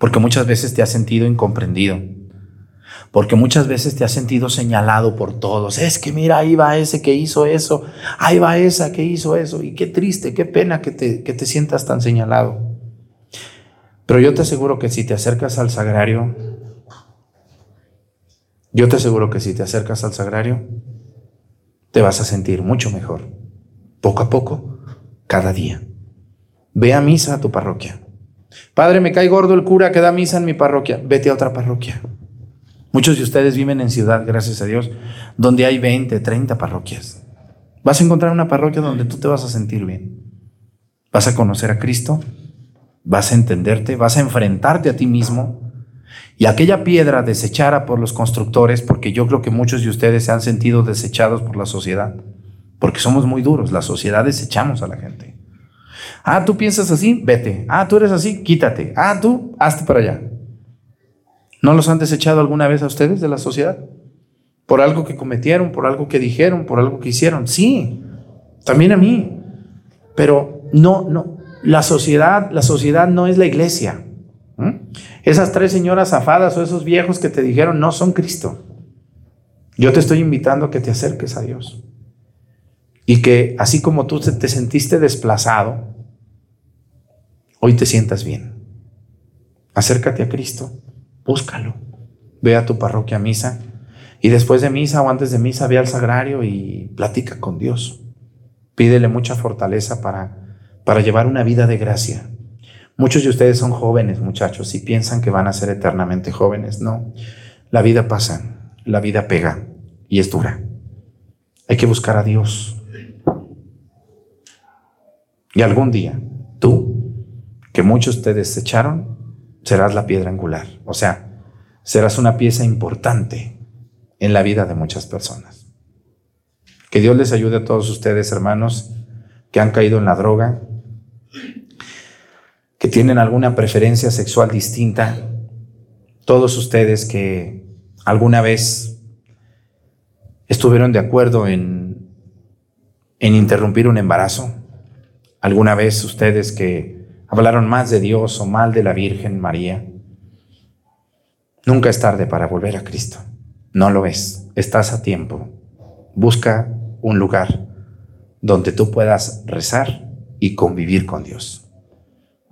porque muchas veces te has sentido incomprendido, porque muchas veces te has sentido señalado por todos. Es que mira, ahí va ese que hizo eso, ahí va esa que hizo eso, y qué triste, qué pena que te, que te sientas tan señalado. Pero yo te aseguro que si te acercas al sagrario, yo te aseguro que si te acercas al sagrario, te vas a sentir mucho mejor, poco a poco, cada día. Ve a misa a tu parroquia. Padre, me cae gordo el cura que da misa en mi parroquia. Vete a otra parroquia. Muchos de ustedes viven en ciudad, gracias a Dios, donde hay 20, 30 parroquias. Vas a encontrar una parroquia donde tú te vas a sentir bien. Vas a conocer a Cristo, vas a entenderte, vas a enfrentarte a ti mismo y aquella piedra desechada por los constructores, porque yo creo que muchos de ustedes se han sentido desechados por la sociedad, porque somos muy duros, la sociedad desechamos a la gente. Ah, tú piensas así, vete. Ah, tú eres así, quítate. Ah, tú, hazte para allá. ¿No los han desechado alguna vez a ustedes de la sociedad? Por algo que cometieron, por algo que dijeron, por algo que hicieron. Sí, también a mí. Pero no, no, la sociedad, la sociedad no es la iglesia. Esas tres señoras zafadas o esos viejos que te dijeron no son Cristo. Yo te estoy invitando a que te acerques a Dios. Y que así como tú te sentiste desplazado, hoy te sientas bien. Acércate a Cristo, búscalo. Ve a tu parroquia a misa y después de misa o antes de misa ve al sagrario y platica con Dios. Pídele mucha fortaleza para, para llevar una vida de gracia, Muchos de ustedes son jóvenes, muchachos, y piensan que van a ser eternamente jóvenes. No, la vida pasa, la vida pega y es dura. Hay que buscar a Dios. Y algún día, tú, que muchos te desecharon, serás la piedra angular. O sea, serás una pieza importante en la vida de muchas personas. Que Dios les ayude a todos ustedes, hermanos, que han caído en la droga, que tienen alguna preferencia sexual distinta, todos ustedes que ¿Alguna vez estuvieron de acuerdo en, en interrumpir un embarazo? ¿Alguna vez ustedes que hablaron más de Dios o mal de la Virgen María? Nunca es tarde para volver a Cristo. No lo es. Estás a tiempo. Busca un lugar donde tú puedas rezar y convivir con Dios.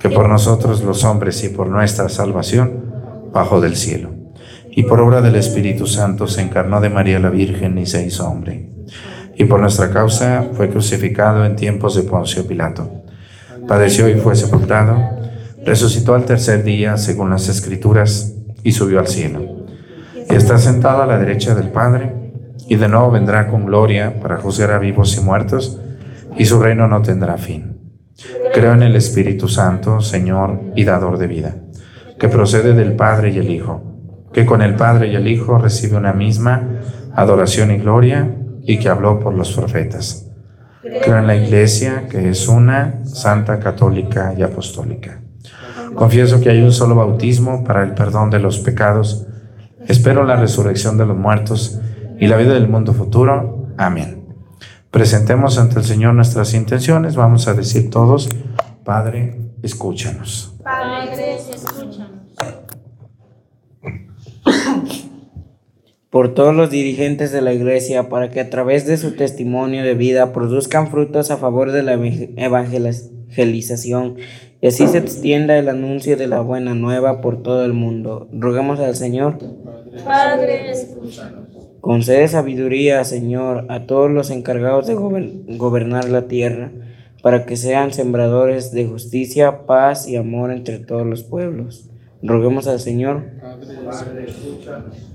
que por nosotros los hombres y por nuestra salvación, bajo del cielo. Y por obra del Espíritu Santo se encarnó de María la Virgen y se hizo hombre. Y por nuestra causa fue crucificado en tiempos de Poncio Pilato. Padeció y fue sepultado. Resucitó al tercer día según las Escrituras y subió al cielo. Y está sentado a la derecha del Padre y de nuevo vendrá con gloria para juzgar a vivos y muertos y su reino no tendrá fin. Creo en el Espíritu Santo, Señor y dador de vida que procede del Padre y el Hijo, que con el Padre y el Hijo recibe una misma adoración y gloria y que habló por los profetas. Creo en la Iglesia, que es una, santa, católica y apostólica. Confieso que hay un solo bautismo para el perdón de los pecados. Espero la resurrección de los muertos y la vida del mundo futuro. Amén. Presentemos ante el Señor nuestras intenciones. Vamos a decir todos, Padre, escúchanos. Padre, escúchanos. Por todos los dirigentes de la Iglesia, para que a través de su testimonio de vida produzcan frutos a favor de la evangelización y así se extienda el anuncio de la buena nueva por todo el mundo. Roguemos al Señor. Padre, escúchanos. Concede sabiduría, Señor, a todos los encargados de gobernar la tierra para que sean sembradores de justicia, paz y amor entre todos los pueblos. Roguemos al Señor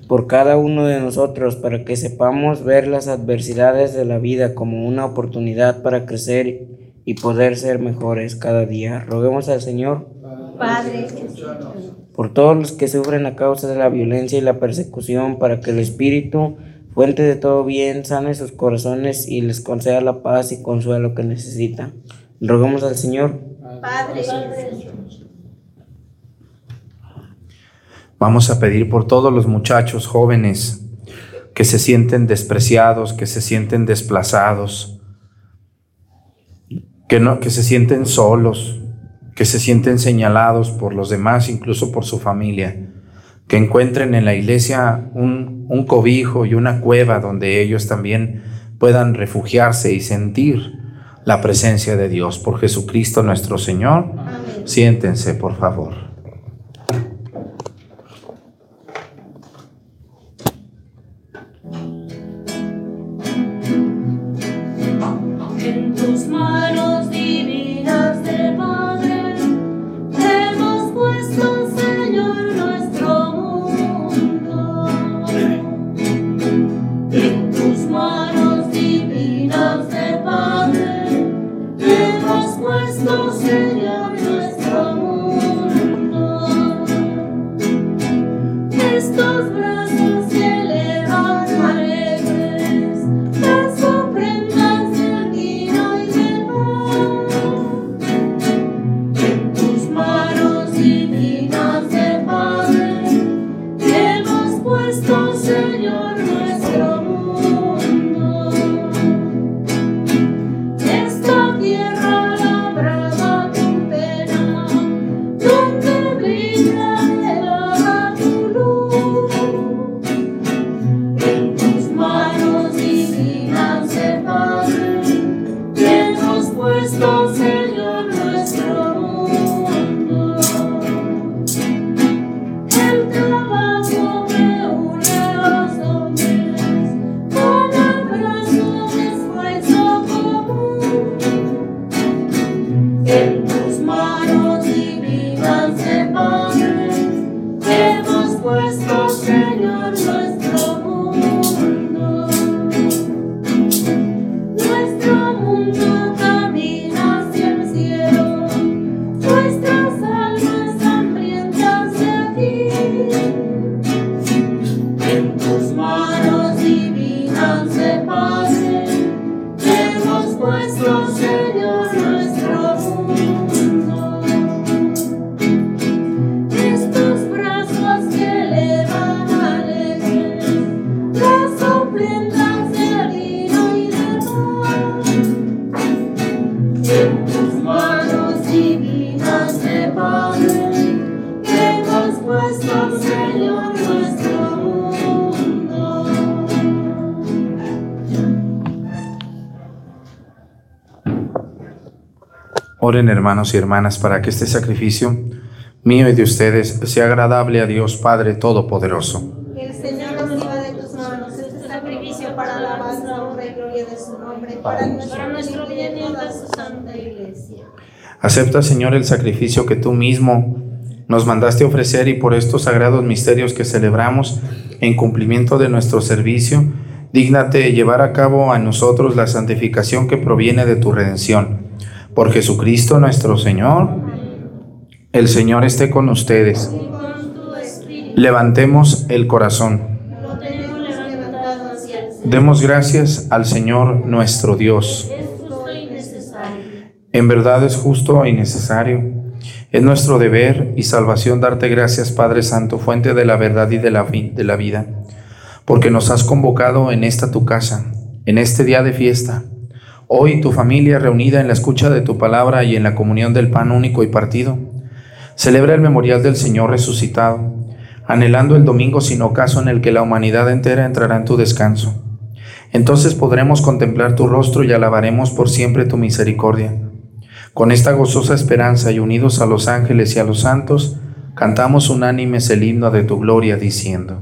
por cada uno de nosotros para que sepamos ver las adversidades de la vida como una oportunidad para crecer y poder ser mejores cada día. Roguemos al Señor Padre, por todos los que sufren a causa de la violencia y la persecución para que el Espíritu fuente de todo bien, sane sus corazones y les conceda la paz y consuelo que necesitan. Rogamos al Señor. Padre, Vamos a pedir por todos los muchachos jóvenes que se sienten despreciados, que se sienten desplazados, que, no, que se sienten solos, que se sienten señalados por los demás, incluso por su familia que encuentren en la iglesia un, un, cobijo y una cueva donde ellos también puedan refugiarse y sentir la presencia de Dios. Por Jesucristo nuestro Señor, siéntense, por favor. Oren hermanos y hermanas para que este sacrificio mío y de ustedes sea agradable a Dios Padre Todopoderoso. Que el Señor reciba de tus manos este sacrificio para la alabanza, honra y gloria de su nombre, para nuestro, nuestro bien y de su santa iglesia. Acepta, Señor, el sacrificio que tú mismo nos mandaste ofrecer y por estos sagrados misterios que celebramos en cumplimiento de nuestro servicio, dígnate llevar a cabo a nosotros la santificación que proviene de tu redención. Por Jesucristo nuestro Señor, el Señor esté con ustedes. Levantemos el corazón. Demos gracias al Señor nuestro Dios. En verdad es justo y necesario. Es nuestro deber y salvación darte gracias, Padre Santo, fuente de la verdad y de la, de la vida, porque nos has convocado en esta tu casa, en este día de fiesta. Hoy tu familia reunida en la escucha de tu palabra y en la comunión del pan único y partido, celebra el memorial del Señor resucitado, anhelando el domingo sin ocaso en el que la humanidad entera entrará en tu descanso. Entonces podremos contemplar tu rostro y alabaremos por siempre tu misericordia. Con esta gozosa esperanza y unidos a los ángeles y a los santos, cantamos unánimes el himno de tu gloria diciendo.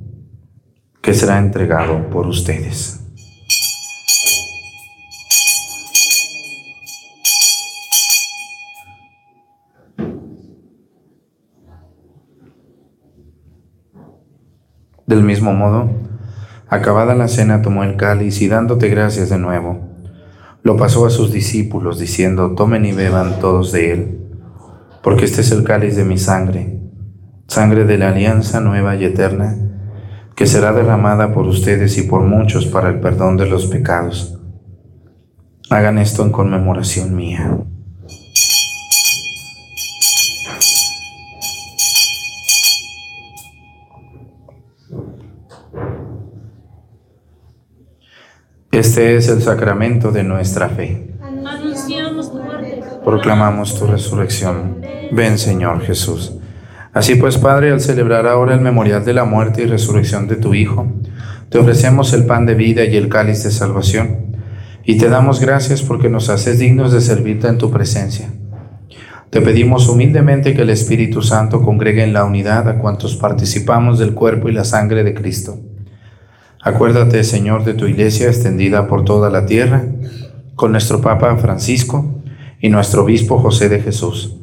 que será entregado por ustedes. Del mismo modo, acabada la cena tomó el cáliz y dándote gracias de nuevo, lo pasó a sus discípulos diciendo, tomen y beban todos de él, porque este es el cáliz de mi sangre, sangre de la alianza nueva y eterna, que será derramada por ustedes y por muchos para el perdón de los pecados. Hagan esto en conmemoración mía. Este es el sacramento de nuestra fe. Anunciamos tu muerte. Proclamamos tu resurrección. Ven, Señor Jesús. Así pues, Padre, al celebrar ahora el memorial de la muerte y resurrección de tu Hijo, te ofrecemos el pan de vida y el cáliz de salvación, y te damos gracias porque nos haces dignos de servirte en tu presencia. Te pedimos humildemente que el Espíritu Santo congregue en la unidad a cuantos participamos del cuerpo y la sangre de Cristo. Acuérdate, Señor, de tu iglesia extendida por toda la tierra, con nuestro Papa Francisco y nuestro Obispo José de Jesús.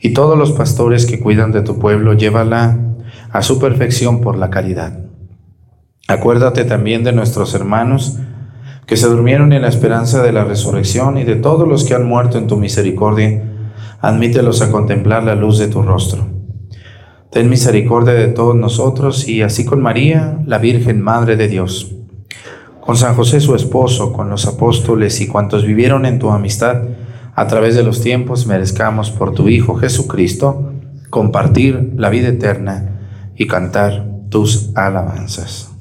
Y todos los pastores que cuidan de tu pueblo, llévala a su perfección por la caridad. Acuérdate también de nuestros hermanos que se durmieron en la esperanza de la resurrección y de todos los que han muerto en tu misericordia. admítelos a contemplar la luz de tu rostro. Ten misericordia de todos nosotros y así con María, la Virgen Madre de Dios, con San José su esposo, con los apóstoles y cuantos vivieron en tu amistad, a través de los tiempos merezcamos por tu Hijo Jesucristo compartir la vida eterna y cantar tus alabanzas.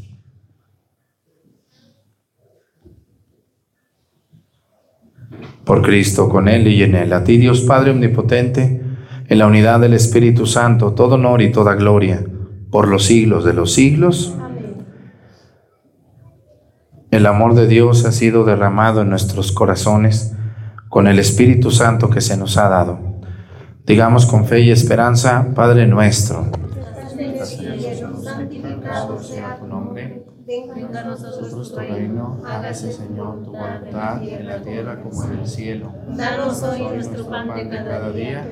Por Cristo, con Él y en Él, a ti Dios Padre Omnipotente, en la unidad del Espíritu Santo, todo honor y toda gloria, por los siglos de los siglos. El amor de Dios ha sido derramado en nuestros corazones con el Espíritu Santo que se nos ha dado. Digamos con fe y esperanza, Padre nuestro. Santificado sea tu nombre venga a nosotros tu reino, hágase Señor tu voluntad en la tierra como en el cielo. Danos hoy nuestro pan de cada día,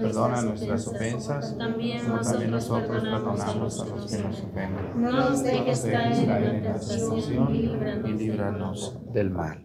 perdona nuestras ofensas, también nosotros perdonamos a los que nos ofenden. No nos dejes caer en la tentación y líbranos del mal.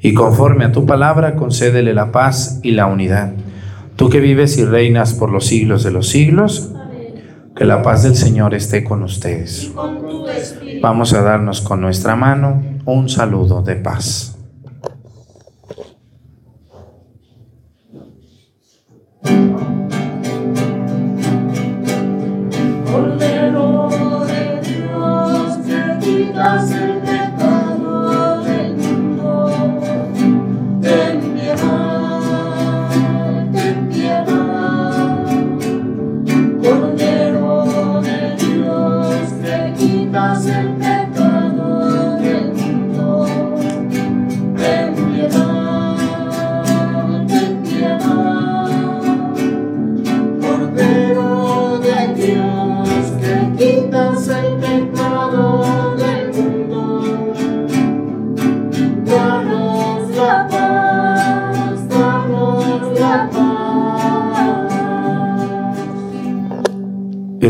Y conforme a tu palabra, concédele la paz y la unidad. Tú que vives y reinas por los siglos de los siglos, que la paz del Señor esté con ustedes. Vamos a darnos con nuestra mano un saludo de paz.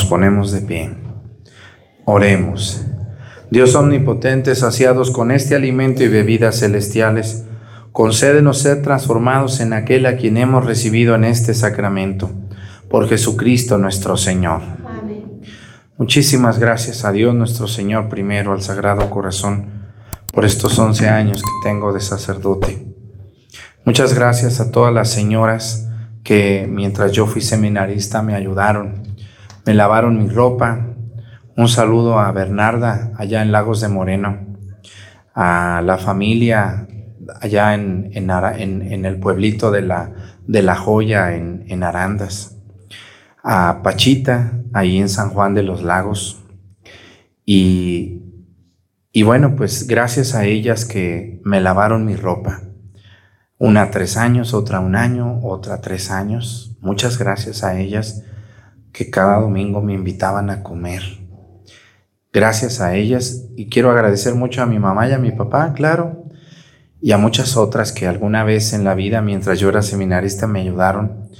Nos ponemos de pie. Oremos. Dios omnipotente, saciados con este alimento y bebidas celestiales, concédenos ser transformados en aquel a quien hemos recibido en este sacramento, por Jesucristo nuestro Señor. Amén. Muchísimas gracias a Dios nuestro Señor primero, al Sagrado Corazón, por estos 11 años que tengo de sacerdote. Muchas gracias a todas las señoras que mientras yo fui seminarista me ayudaron, me lavaron mi ropa. Un saludo a Bernarda allá en Lagos de Moreno, a la familia allá en, en, el pueblito de la, de la Joya en, en Arandas, a Pachita ahí en San Juan de los Lagos. Y, y bueno, pues gracias a ellas que me lavaron mi ropa. Una tres años, otra un año, otra tres años. Muchas gracias a ellas que cada domingo me invitaban a comer. Gracias a ellas y quiero agradecer mucho a mi mamá y a mi papá, claro, y a muchas otras que alguna vez en la vida, mientras yo era seminarista, me ayudaron,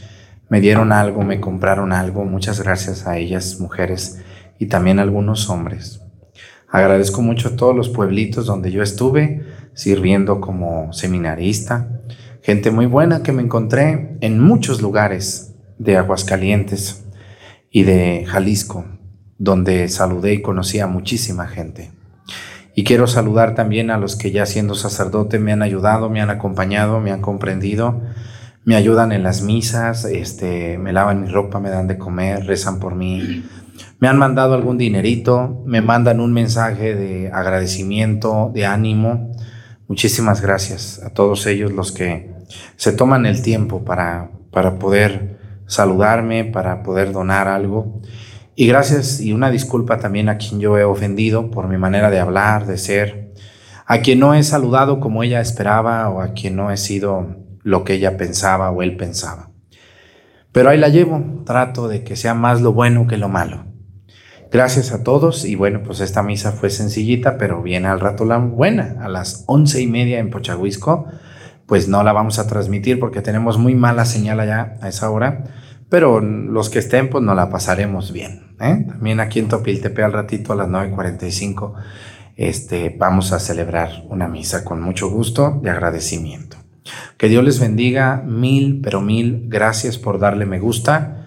me dieron algo, me compraron algo. Muchas gracias a ellas, mujeres, y también a algunos hombres. Agradezco mucho a todos los pueblitos donde yo estuve sirviendo como seminarista. Gente muy buena que me encontré en muchos lugares de Aguascalientes y de Jalisco, donde saludé y conocí a muchísima gente. Y quiero saludar también a los que ya siendo sacerdote me han ayudado, me han acompañado, me han comprendido, me ayudan en las misas, este, me lavan mi ropa, me dan de comer, rezan por mí, me han mandado algún dinerito, me mandan un mensaje de agradecimiento, de ánimo. Muchísimas gracias a todos ellos los que se toman el tiempo para, para poder saludarme, para poder donar algo. Y gracias y una disculpa también a quien yo he ofendido por mi manera de hablar, de ser, a quien no he saludado como ella esperaba o a quien no he sido lo que ella pensaba o él pensaba. Pero ahí la llevo, trato de que sea más lo bueno que lo malo. Gracias a todos y bueno, pues esta misa fue sencillita, pero viene al rato la buena, a las once y media en Pochahuisco, pues no la vamos a transmitir porque tenemos muy mala señal allá a esa hora, pero los que estén pues nos la pasaremos bien. ¿eh? También aquí en Topiltepe al ratito a las 9.45 este, vamos a celebrar una misa con mucho gusto de agradecimiento. Que Dios les bendiga mil, pero mil gracias por darle me gusta,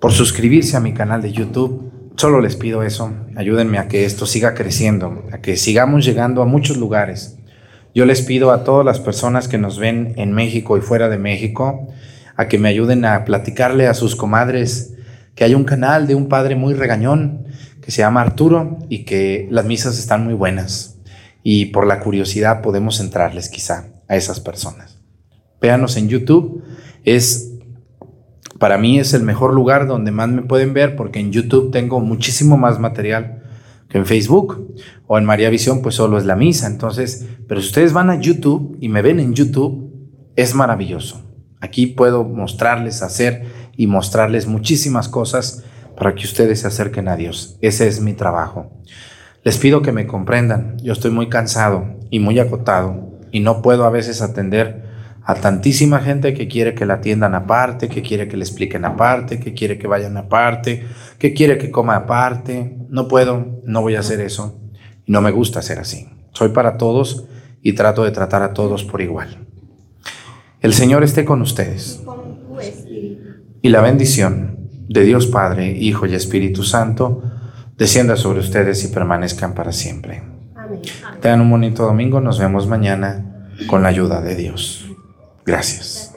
por suscribirse a mi canal de YouTube. Solo les pido eso, ayúdenme a que esto siga creciendo, a que sigamos llegando a muchos lugares. Yo les pido a todas las personas que nos ven en México y fuera de México, a que me ayuden a platicarle a sus comadres que hay un canal de un padre muy regañón que se llama Arturo y que las misas están muy buenas. Y por la curiosidad podemos entrarles quizá a esas personas. Véanos en YouTube, es para mí es el mejor lugar donde más me pueden ver porque en YouTube tengo muchísimo más material que en Facebook o en María Visión pues solo es la misa, entonces, pero si ustedes van a YouTube y me ven en YouTube, es maravilloso. Aquí puedo mostrarles, hacer y mostrarles muchísimas cosas para que ustedes se acerquen a Dios. Ese es mi trabajo. Les pido que me comprendan. Yo estoy muy cansado y muy acotado y no puedo a veces atender a tantísima gente que quiere que la atiendan aparte, que quiere que le expliquen aparte, que quiere que vayan aparte, que quiere que coma aparte. No puedo, no voy a hacer eso. Y no me gusta ser así. Soy para todos y trato de tratar a todos por igual. El Señor esté con ustedes. Y la bendición de Dios Padre, Hijo y Espíritu Santo descienda sobre ustedes y permanezcan para siempre. Amén. Tengan un bonito domingo. Nos vemos mañana con la ayuda de Dios. Gracias.